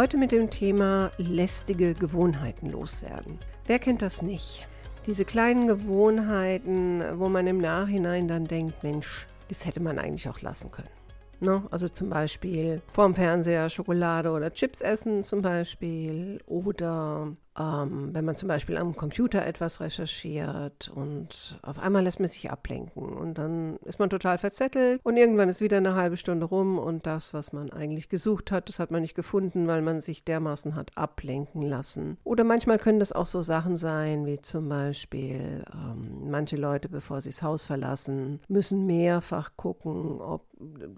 Heute mit dem Thema lästige Gewohnheiten loswerden. Wer kennt das nicht? Diese kleinen Gewohnheiten, wo man im Nachhinein dann denkt, Mensch, das hätte man eigentlich auch lassen können. Ne? Also zum Beispiel vorm Fernseher Schokolade oder Chips essen zum Beispiel oder ähm, wenn man zum Beispiel am Computer etwas recherchiert und auf einmal lässt man sich ablenken und dann ist man total verzettelt und irgendwann ist wieder eine halbe Stunde rum und das, was man eigentlich gesucht hat, das hat man nicht gefunden, weil man sich dermaßen hat ablenken lassen. Oder manchmal können das auch so Sachen sein, wie zum Beispiel ähm, manche Leute, bevor sie das Haus verlassen, müssen mehrfach gucken, ob,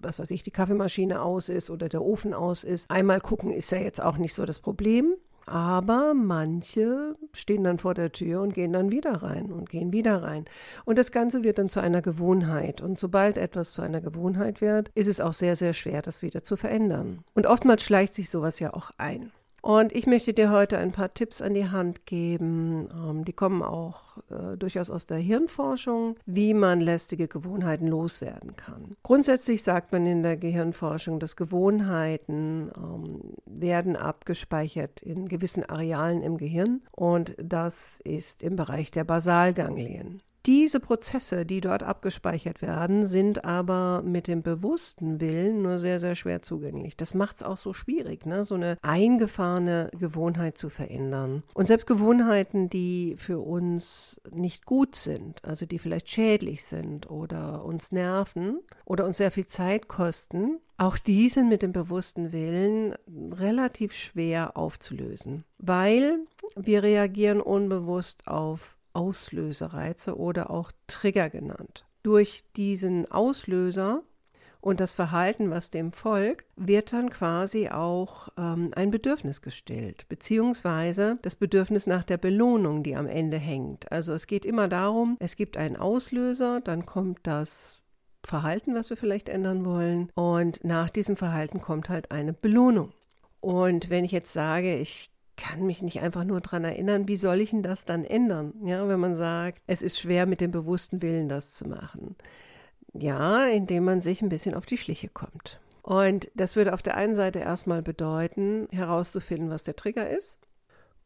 was weiß ich, die Kaffeemaschine aus ist oder der Ofen aus ist. Einmal gucken ist ja jetzt auch nicht so das Problem. Aber manche stehen dann vor der Tür und gehen dann wieder rein und gehen wieder rein. Und das Ganze wird dann zu einer Gewohnheit. Und sobald etwas zu einer Gewohnheit wird, ist es auch sehr, sehr schwer, das wieder zu verändern. Und oftmals schleicht sich sowas ja auch ein. Und ich möchte dir heute ein paar Tipps an die Hand geben. Ähm, die kommen auch äh, durchaus aus der Hirnforschung, wie man lästige Gewohnheiten loswerden kann. Grundsätzlich sagt man in der Gehirnforschung, dass Gewohnheiten ähm, werden abgespeichert in gewissen Arealen im Gehirn und das ist im Bereich der Basalganglien. Diese Prozesse, die dort abgespeichert werden, sind aber mit dem bewussten Willen nur sehr, sehr schwer zugänglich. Das macht es auch so schwierig, ne? so eine eingefahrene Gewohnheit zu verändern. Und selbst Gewohnheiten, die für uns nicht gut sind, also die vielleicht schädlich sind oder uns nerven oder uns sehr viel Zeit kosten, auch die sind mit dem bewussten Willen relativ schwer aufzulösen, weil wir reagieren unbewusst auf Auslösereize oder auch Trigger genannt. Durch diesen Auslöser und das Verhalten, was dem folgt, wird dann quasi auch ähm, ein Bedürfnis gestillt, beziehungsweise das Bedürfnis nach der Belohnung, die am Ende hängt. Also es geht immer darum, es gibt einen Auslöser, dann kommt das Verhalten, was wir vielleicht ändern wollen, und nach diesem Verhalten kommt halt eine Belohnung. Und wenn ich jetzt sage, ich kann mich nicht einfach nur daran erinnern, wie soll ich denn das dann ändern? Ja, wenn man sagt, es ist schwer mit dem bewussten Willen das zu machen. Ja, indem man sich ein bisschen auf die Schliche kommt. Und das würde auf der einen Seite erstmal bedeuten, herauszufinden, was der Trigger ist.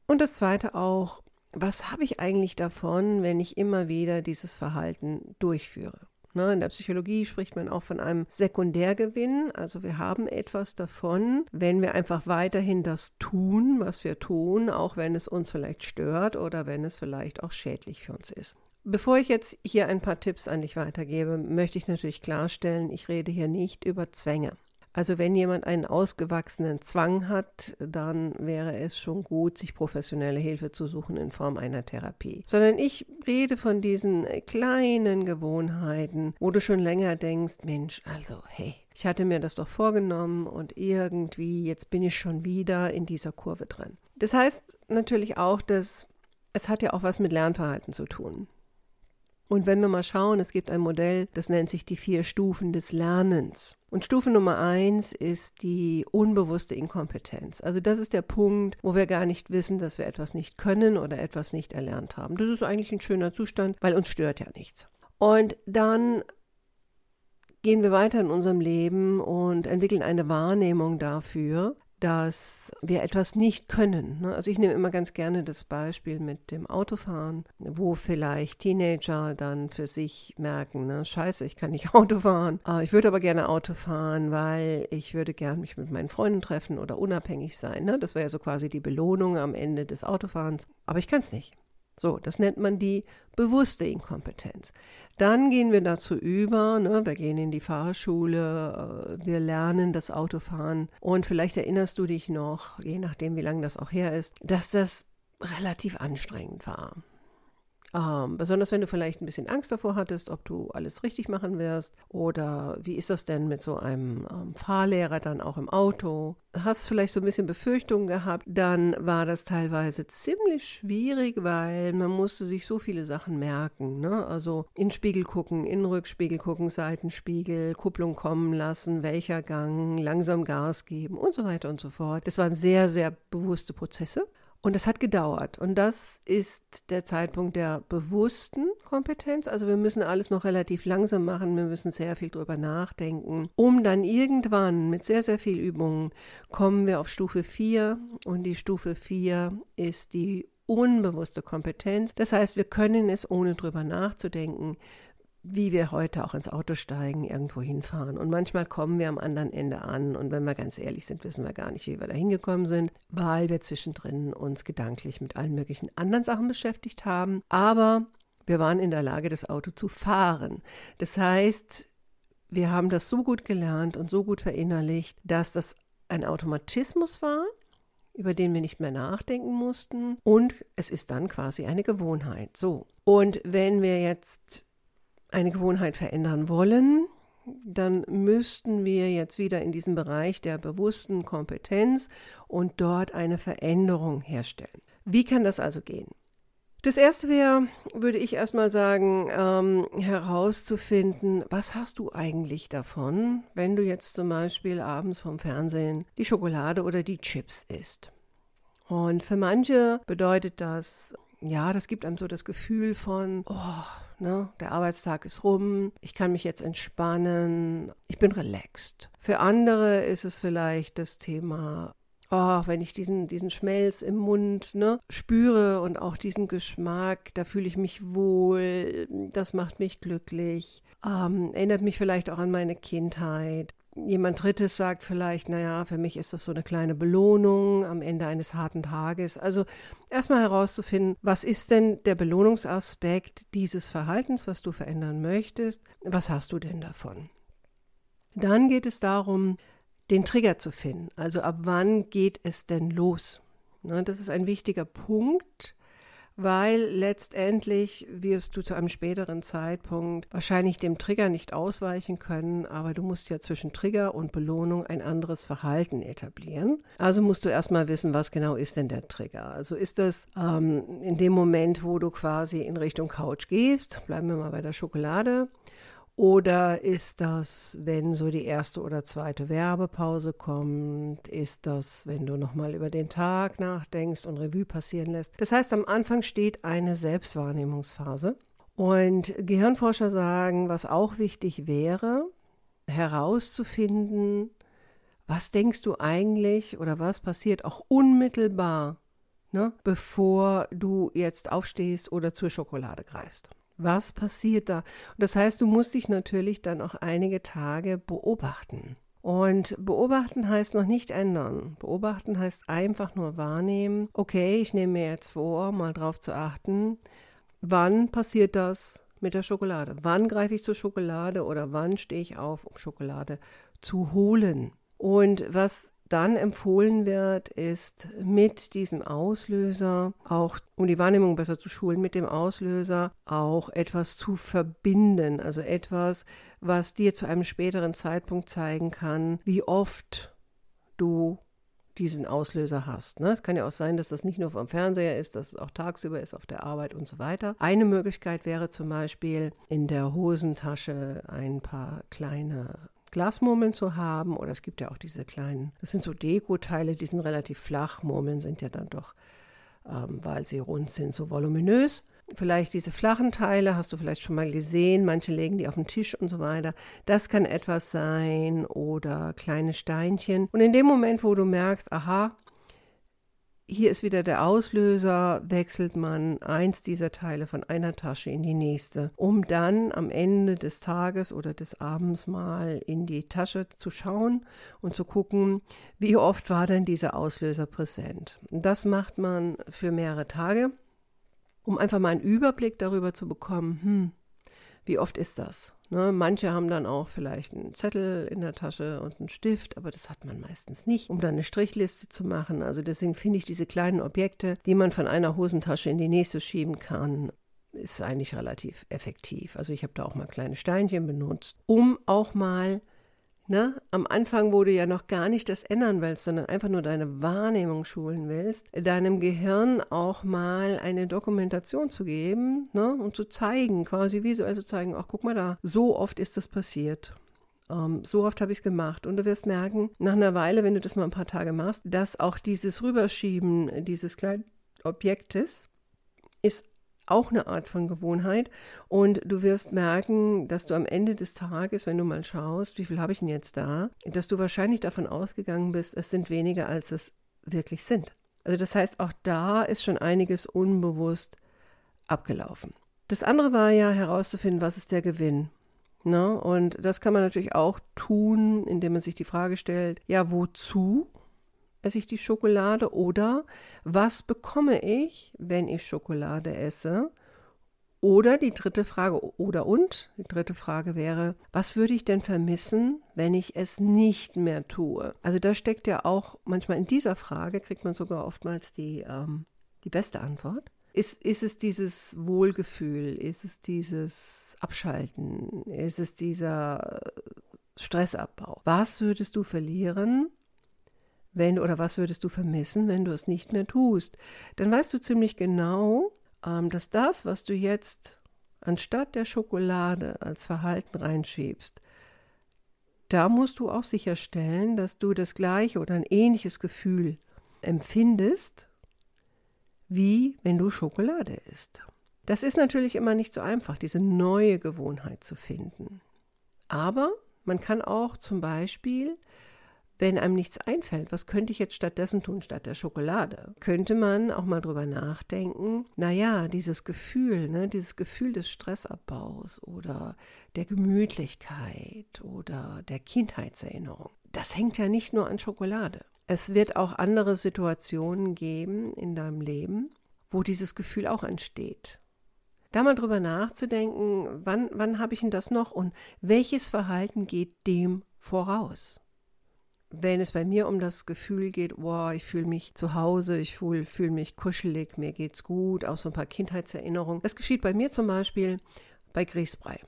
Und das zweite auch, was habe ich eigentlich davon, wenn ich immer wieder dieses Verhalten durchführe? Ne, in der Psychologie spricht man auch von einem Sekundärgewinn. Also wir haben etwas davon, wenn wir einfach weiterhin das tun, was wir tun, auch wenn es uns vielleicht stört oder wenn es vielleicht auch schädlich für uns ist. Bevor ich jetzt hier ein paar Tipps an dich weitergebe, möchte ich natürlich klarstellen, ich rede hier nicht über Zwänge. Also wenn jemand einen ausgewachsenen Zwang hat, dann wäre es schon gut, sich professionelle Hilfe zu suchen in Form einer Therapie. Sondern ich rede von diesen kleinen Gewohnheiten, wo du schon länger denkst, Mensch, also hey, ich hatte mir das doch vorgenommen und irgendwie, jetzt bin ich schon wieder in dieser Kurve drin. Das heißt natürlich auch, dass es hat ja auch was mit Lernverhalten zu tun. Und wenn wir mal schauen, es gibt ein Modell, das nennt sich die vier Stufen des Lernens. Und Stufe Nummer eins ist die unbewusste Inkompetenz. Also das ist der Punkt, wo wir gar nicht wissen, dass wir etwas nicht können oder etwas nicht erlernt haben. Das ist eigentlich ein schöner Zustand, weil uns stört ja nichts. Und dann gehen wir weiter in unserem Leben und entwickeln eine Wahrnehmung dafür, dass wir etwas nicht können. Ne? Also ich nehme immer ganz gerne das Beispiel mit dem Autofahren, wo vielleicht Teenager dann für sich merken, ne, scheiße, ich kann nicht Auto fahren. Ah, ich würde aber gerne Auto fahren, weil ich würde gerne mich mit meinen Freunden treffen oder unabhängig sein. Ne? Das wäre ja so quasi die Belohnung am Ende des Autofahrens. Aber ich kann es nicht. So, das nennt man die bewusste Inkompetenz. Dann gehen wir dazu über, ne, wir gehen in die Fahrschule, äh, wir lernen das Autofahren und vielleicht erinnerst du dich noch, je nachdem wie lange das auch her ist, dass das relativ anstrengend war. Ähm, besonders wenn du vielleicht ein bisschen Angst davor hattest, ob du alles richtig machen wirst oder wie ist das denn mit so einem ähm, Fahrlehrer dann auch im Auto? Hast vielleicht so ein bisschen Befürchtungen gehabt, dann war das teilweise ziemlich schwierig, weil man musste sich so viele Sachen merken. Ne? Also in Spiegel gucken, in Rückspiegel gucken, Seitenspiegel, Kupplung kommen lassen, welcher Gang, langsam Gas geben und so weiter und so fort. Das waren sehr, sehr bewusste Prozesse. Und es hat gedauert. Und das ist der Zeitpunkt der bewussten Kompetenz. Also wir müssen alles noch relativ langsam machen. Wir müssen sehr viel drüber nachdenken. Um dann irgendwann mit sehr, sehr viel Übungen kommen wir auf Stufe 4. Und die Stufe 4 ist die unbewusste Kompetenz. Das heißt, wir können es ohne drüber nachzudenken wie wir heute auch ins Auto steigen, irgendwo hinfahren. Und manchmal kommen wir am anderen Ende an und wenn wir ganz ehrlich sind, wissen wir gar nicht, wie wir da hingekommen sind, weil wir zwischendrin uns gedanklich mit allen möglichen anderen Sachen beschäftigt haben. Aber wir waren in der Lage, das Auto zu fahren. Das heißt, wir haben das so gut gelernt und so gut verinnerlicht, dass das ein Automatismus war, über den wir nicht mehr nachdenken mussten. Und es ist dann quasi eine Gewohnheit. So. Und wenn wir jetzt eine Gewohnheit verändern wollen, dann müssten wir jetzt wieder in diesen Bereich der bewussten Kompetenz und dort eine Veränderung herstellen. Wie kann das also gehen? Das erste wäre, würde ich erstmal sagen, ähm, herauszufinden, was hast du eigentlich davon, wenn du jetzt zum Beispiel abends vom Fernsehen die Schokolade oder die Chips isst. Und für manche bedeutet das, ja, das gibt einem so das Gefühl von, oh, Ne? Der Arbeitstag ist rum, ich kann mich jetzt entspannen, ich bin relaxed. Für andere ist es vielleicht das Thema, oh, wenn ich diesen, diesen Schmelz im Mund ne, spüre und auch diesen Geschmack, da fühle ich mich wohl, das macht mich glücklich, ähm, erinnert mich vielleicht auch an meine Kindheit. Jemand Drittes sagt vielleicht, naja, für mich ist das so eine kleine Belohnung am Ende eines harten Tages. Also erstmal herauszufinden, was ist denn der Belohnungsaspekt dieses Verhaltens, was du verändern möchtest? Was hast du denn davon? Dann geht es darum, den Trigger zu finden. Also ab wann geht es denn los? das ist ein wichtiger Punkt, weil letztendlich wirst du zu einem späteren Zeitpunkt wahrscheinlich dem Trigger nicht ausweichen können, aber du musst ja zwischen Trigger und Belohnung ein anderes Verhalten etablieren. Also musst du erstmal wissen, was genau ist denn der Trigger. Also ist das ähm, in dem Moment, wo du quasi in Richtung Couch gehst, bleiben wir mal bei der Schokolade, oder ist das, wenn so die erste oder zweite Werbepause kommt? Ist das, wenn du nochmal über den Tag nachdenkst und Revue passieren lässt? Das heißt, am Anfang steht eine Selbstwahrnehmungsphase. Und Gehirnforscher sagen, was auch wichtig wäre, herauszufinden, was denkst du eigentlich oder was passiert auch unmittelbar, ne, bevor du jetzt aufstehst oder zur Schokolade greifst. Was passiert da? Und das heißt, du musst dich natürlich dann auch einige Tage beobachten. Und beobachten heißt noch nicht ändern. Beobachten heißt einfach nur wahrnehmen, okay, ich nehme mir jetzt vor, mal drauf zu achten, wann passiert das mit der Schokolade? Wann greife ich zur Schokolade oder wann stehe ich auf, um Schokolade zu holen? Und was dann empfohlen wird, ist mit diesem Auslöser, auch um die Wahrnehmung besser zu schulen, mit dem Auslöser auch etwas zu verbinden. Also etwas, was dir zu einem späteren Zeitpunkt zeigen kann, wie oft du diesen Auslöser hast. Ne? Es kann ja auch sein, dass das nicht nur vom Fernseher ist, dass es auch tagsüber ist, auf der Arbeit und so weiter. Eine Möglichkeit wäre zum Beispiel in der Hosentasche ein paar kleine Glasmurmeln zu haben. Oder es gibt ja auch diese kleinen, das sind so Dekoteile, die sind relativ flach. Murmeln sind ja dann doch, ähm, weil sie rund sind, so voluminös. Vielleicht diese flachen Teile hast du vielleicht schon mal gesehen. Manche legen die auf den Tisch und so weiter. Das kann etwas sein oder kleine Steinchen. Und in dem Moment, wo du merkst, aha, hier ist wieder der Auslöser, wechselt man eins dieser Teile von einer Tasche in die nächste, um dann am Ende des Tages oder des Abends mal in die Tasche zu schauen und zu gucken, wie oft war denn dieser Auslöser präsent. Das macht man für mehrere Tage, um einfach mal einen Überblick darüber zu bekommen, hm, wie oft ist das? Ne, manche haben dann auch vielleicht einen Zettel in der Tasche und einen Stift, aber das hat man meistens nicht, um dann eine Strichliste zu machen. Also deswegen finde ich diese kleinen Objekte, die man von einer Hosentasche in die nächste schieben kann, ist eigentlich relativ effektiv. Also ich habe da auch mal kleine Steinchen benutzt, um auch mal, ne, am Anfang, wo du ja noch gar nicht das ändern willst, sondern einfach nur deine Wahrnehmung schulen willst, deinem Gehirn auch mal eine Dokumentation zu geben ne, und zu zeigen, quasi visuell zu zeigen, ach guck mal da, so oft ist das passiert. Um, ähm, so oft habe ich es gemacht. Und du wirst merken, nach einer Weile, wenn du das mal ein paar Tage machst, dass auch dieses Rüberschieben dieses kleinen Objektes ist auch eine Art von Gewohnheit. Und du wirst merken, dass du am Ende des Tages, wenn du mal schaust, wie viel habe ich denn jetzt da, dass du wahrscheinlich davon ausgegangen bist, es sind weniger, als es wirklich sind. Also das heißt, auch da ist schon einiges unbewusst abgelaufen. Das andere war ja herauszufinden, was ist der Gewinn. Ne? Und das kann man natürlich auch tun, indem man sich die Frage stellt, ja, wozu esse ich die Schokolade oder was bekomme ich, wenn ich Schokolade esse? Oder die dritte Frage, oder und, die dritte Frage wäre, was würde ich denn vermissen, wenn ich es nicht mehr tue? Also da steckt ja auch, manchmal in dieser Frage kriegt man sogar oftmals die, ähm, die beste Antwort. Ist, ist es dieses Wohlgefühl? Ist es dieses Abschalten? Ist es dieser Stressabbau? Was würdest du verlieren, wenn oder was würdest du vermissen, wenn du es nicht mehr tust? Dann weißt du ziemlich genau, ähm, dass das, was du jetzt anstatt der Schokolade als Verhalten reinschiebst, da musst du auch sicherstellen, dass du das gleiche oder ein ähnliches Gefühl empfindest, wie wenn du Schokolade isst. Das ist natürlich immer nicht so einfach, diese neue Gewohnheit zu finden. Aber man kann auch zum Beispiel wenn einem nichts einfällt, was könnte ich jetzt stattdessen tun, statt der Schokolade? Könnte man auch mal drüber nachdenken, naja, dieses Gefühl, ne, dieses Gefühl des Stressabbaus oder der Gemütlichkeit oder der Kindheitserinnerung, das hängt ja nicht nur an Schokolade. Es wird auch andere Situationen geben in deinem Leben, wo dieses Gefühl auch entsteht. Da mal drüber nachzudenken, wann, wann habe ich denn das noch und welches Verhalten geht dem voraus? Wenn es bei mir um das Gefühl geht, wow, ich fühle mich zu Hause, ich fühle fühl mich kuschelig, mir geht's gut, auch so ein paar Kindheitserinnerungen. Das geschieht bei mir zum Beispiel bei Grießbrei.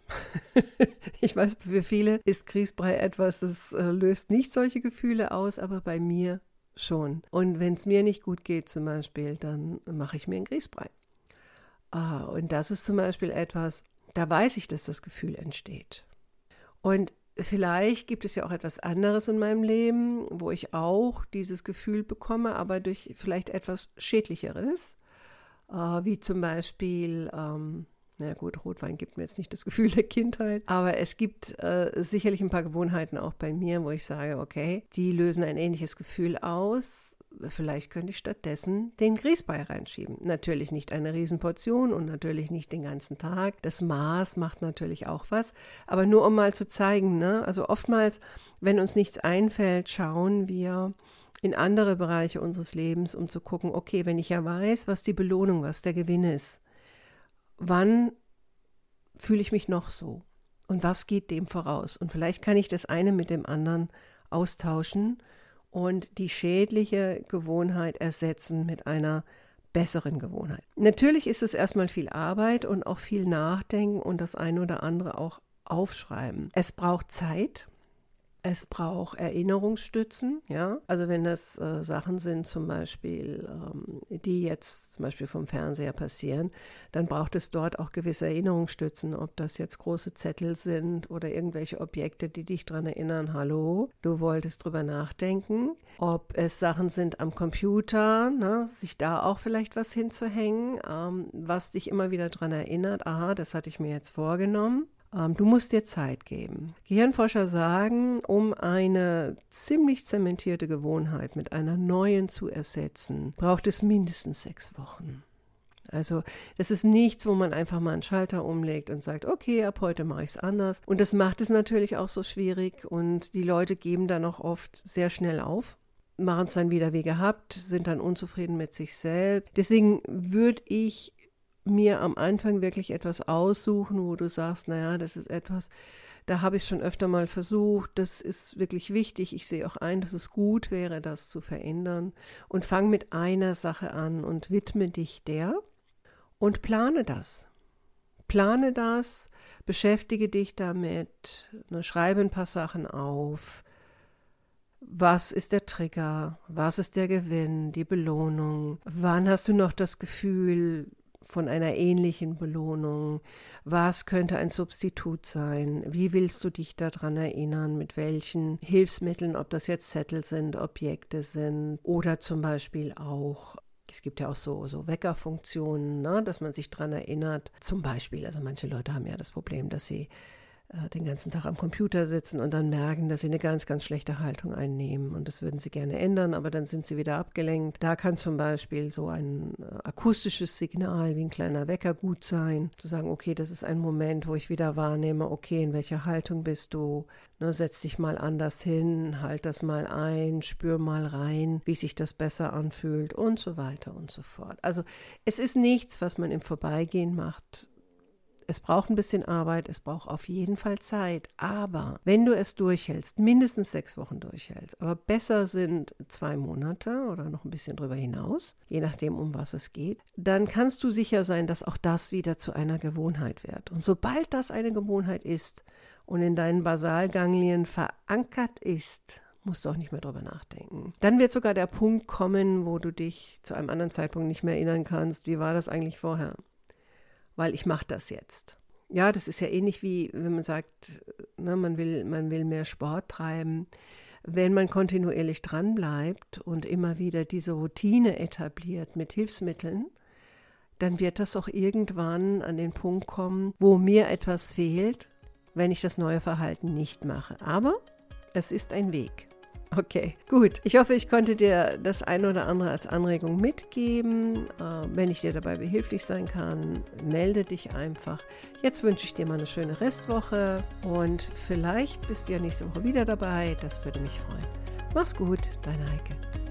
ich weiß, für viele ist Grießbrei etwas, das äh, löst nicht solche Gefühle aus, aber bei mir schon. Und wenn es mir nicht gut geht zum Beispiel, dann mache ich mir einen Grießbrei. Ah, und das ist zum Beispiel etwas, da weiß ich, dass das Gefühl entsteht. Und Vielleicht gibt es ja auch etwas anderes in meinem Leben, wo ich auch dieses Gefühl bekomme, aber durch vielleicht etwas Schädlicheres, äh, wie zum Beispiel, ähm, na gut, Rotwein gibt mir jetzt nicht das Gefühl der Kindheit, aber es gibt äh, sicherlich ein paar Gewohnheiten auch bei mir, wo ich sage, okay, die lösen ein ähnliches Gefühl aus, vielleicht könnte ich stattdessen den Grießbrei reinschieben. Natürlich nicht eine Riesenportion und natürlich nicht den ganzen Tag. Das Maß macht natürlich auch was. Aber nur um mal zu zeigen, ne? also oftmals, wenn uns nichts einfällt, schauen wir in andere Bereiche unseres Lebens, um zu gucken, okay, wenn ich ja weiß, was die Belohnung, was der Gewinn ist, wann fühle ich mich noch so? Und was geht dem voraus? Und vielleicht kann ich das eine mit dem anderen austauschen und die schädliche Gewohnheit ersetzen mit einer besseren Gewohnheit. Natürlich ist es erstmal viel Arbeit und auch viel Nachdenken und das eine oder andere auch aufschreiben. Es braucht Zeit, es braucht Erinnerungsstützen, ja. Also wenn das äh, Sachen sind, zum Beispiel, ähm, die jetzt zum Beispiel vom Fernseher passieren, dann braucht es dort auch gewisse Erinnerungsstützen, ob das jetzt große Zettel sind oder irgendwelche Objekte, die dich daran erinnern, hallo, du wolltest drüber nachdenken. Ob es Sachen sind am Computer, ne, sich da auch vielleicht was hinzuhängen, ähm, was dich immer wieder daran erinnert, aha, das hatte ich mir jetzt vorgenommen. Ähm, du musst dir Zeit geben. Gehirnforscher sagen, um eine ziemlich zementierte Gewohnheit mit einer neuen zu ersetzen, braucht es mindestens sechs Wochen. Also das ist nichts, wo man einfach mal einen Schalter umlegt und sagt, okay, ab heute mache ich es anders. Und das macht es natürlich auch so schwierig und die Leute geben dann auch oft sehr schnell auf machen es dann wieder wie gehabt, sind dann unzufrieden mit sich selbst. Deswegen würde ich mir am Anfang wirklich etwas aussuchen, wo du sagst, naja, das ist etwas, da habe ich es schon öfter mal versucht, das ist wirklich wichtig. Ich sehe auch ein, dass es gut wäre, das zu verändern. Und fang mit einer Sache an und widme dich der und plane das. Plane das, beschäftige dich damit, ne, schreibe ein paar Sachen auf. Was ist der Trigger? Was ist der Gewinn, die Belohnung? Wann hast du noch das Gefühl, von einer ähnlichen Belohnung? Was könnte ein Substitut sein? Wie willst du dich daran erinnern? Mit welchen Hilfsmitteln, ob das jetzt Zettel sind, Objekte sind oder zum Beispiel auch es gibt ja auch so, so Weckerfunktionen, ne, dass man sich daran erinnert. Zum Beispiel, also manche Leute haben ja das Problem, dass sie den ganzen Tag am Computer sitzen und dann merken, dass sie eine ganz, ganz schlechte Haltung einnehmen. Und das würden sie gerne ändern, aber dann sind sie wieder abgelenkt. Da kann zum Beispiel so ein äh, akustisches Signal wie ein kleiner Wecker gut sein. Zu sagen, okay, das ist ein Moment, wo ich wieder wahrnehme, okay, in welcher Haltung bist du? Ne, setz dich mal anders hin, halt das mal ein, spür mal rein, wie sich das besser anfühlt und so weiter und so fort. Also es ist nichts, was man im Vorbeigehen macht, es braucht ein bisschen Arbeit, es braucht auf jeden Fall Zeit. Aber wenn du es durchhältst, mindestens sechs Wochen durchhältst, aber besser sind zwei Monate oder noch ein bisschen drüber hinaus, je nachdem, um was es geht, dann kannst du sicher sein, dass auch das wieder zu einer Gewohnheit wird. Und sobald das eine Gewohnheit ist und in deinen Basalganglien verankert ist, musst du auch nicht mehr drüber nachdenken. Dann wird sogar der Punkt kommen, wo du dich zu einem anderen Zeitpunkt nicht mehr erinnern kannst, wie war das eigentlich vorher weil ich mache das jetzt. Ja, das ist ja ähnlich wie, wenn man sagt, ne, man, will, man will mehr Sport treiben. Wenn man kontinuierlich dranbleibt und immer wieder diese Routine etabliert mit Hilfsmitteln, dann wird das auch irgendwann an den Punkt kommen, wo mir etwas fehlt, wenn ich das neue Verhalten nicht mache. Aber es ist ein Weg. Okay, gut. Ich hoffe, ich konnte dir das ein oder andere als Anregung mitgeben. Äh, wenn ich dir dabei behilflich sein kann, melde dich einfach. Jetzt wünsche ich dir mal eine schöne Restwoche und vielleicht bist du ja nächste Woche wieder dabei. Das würde mich freuen. Mach's gut, deine Heike.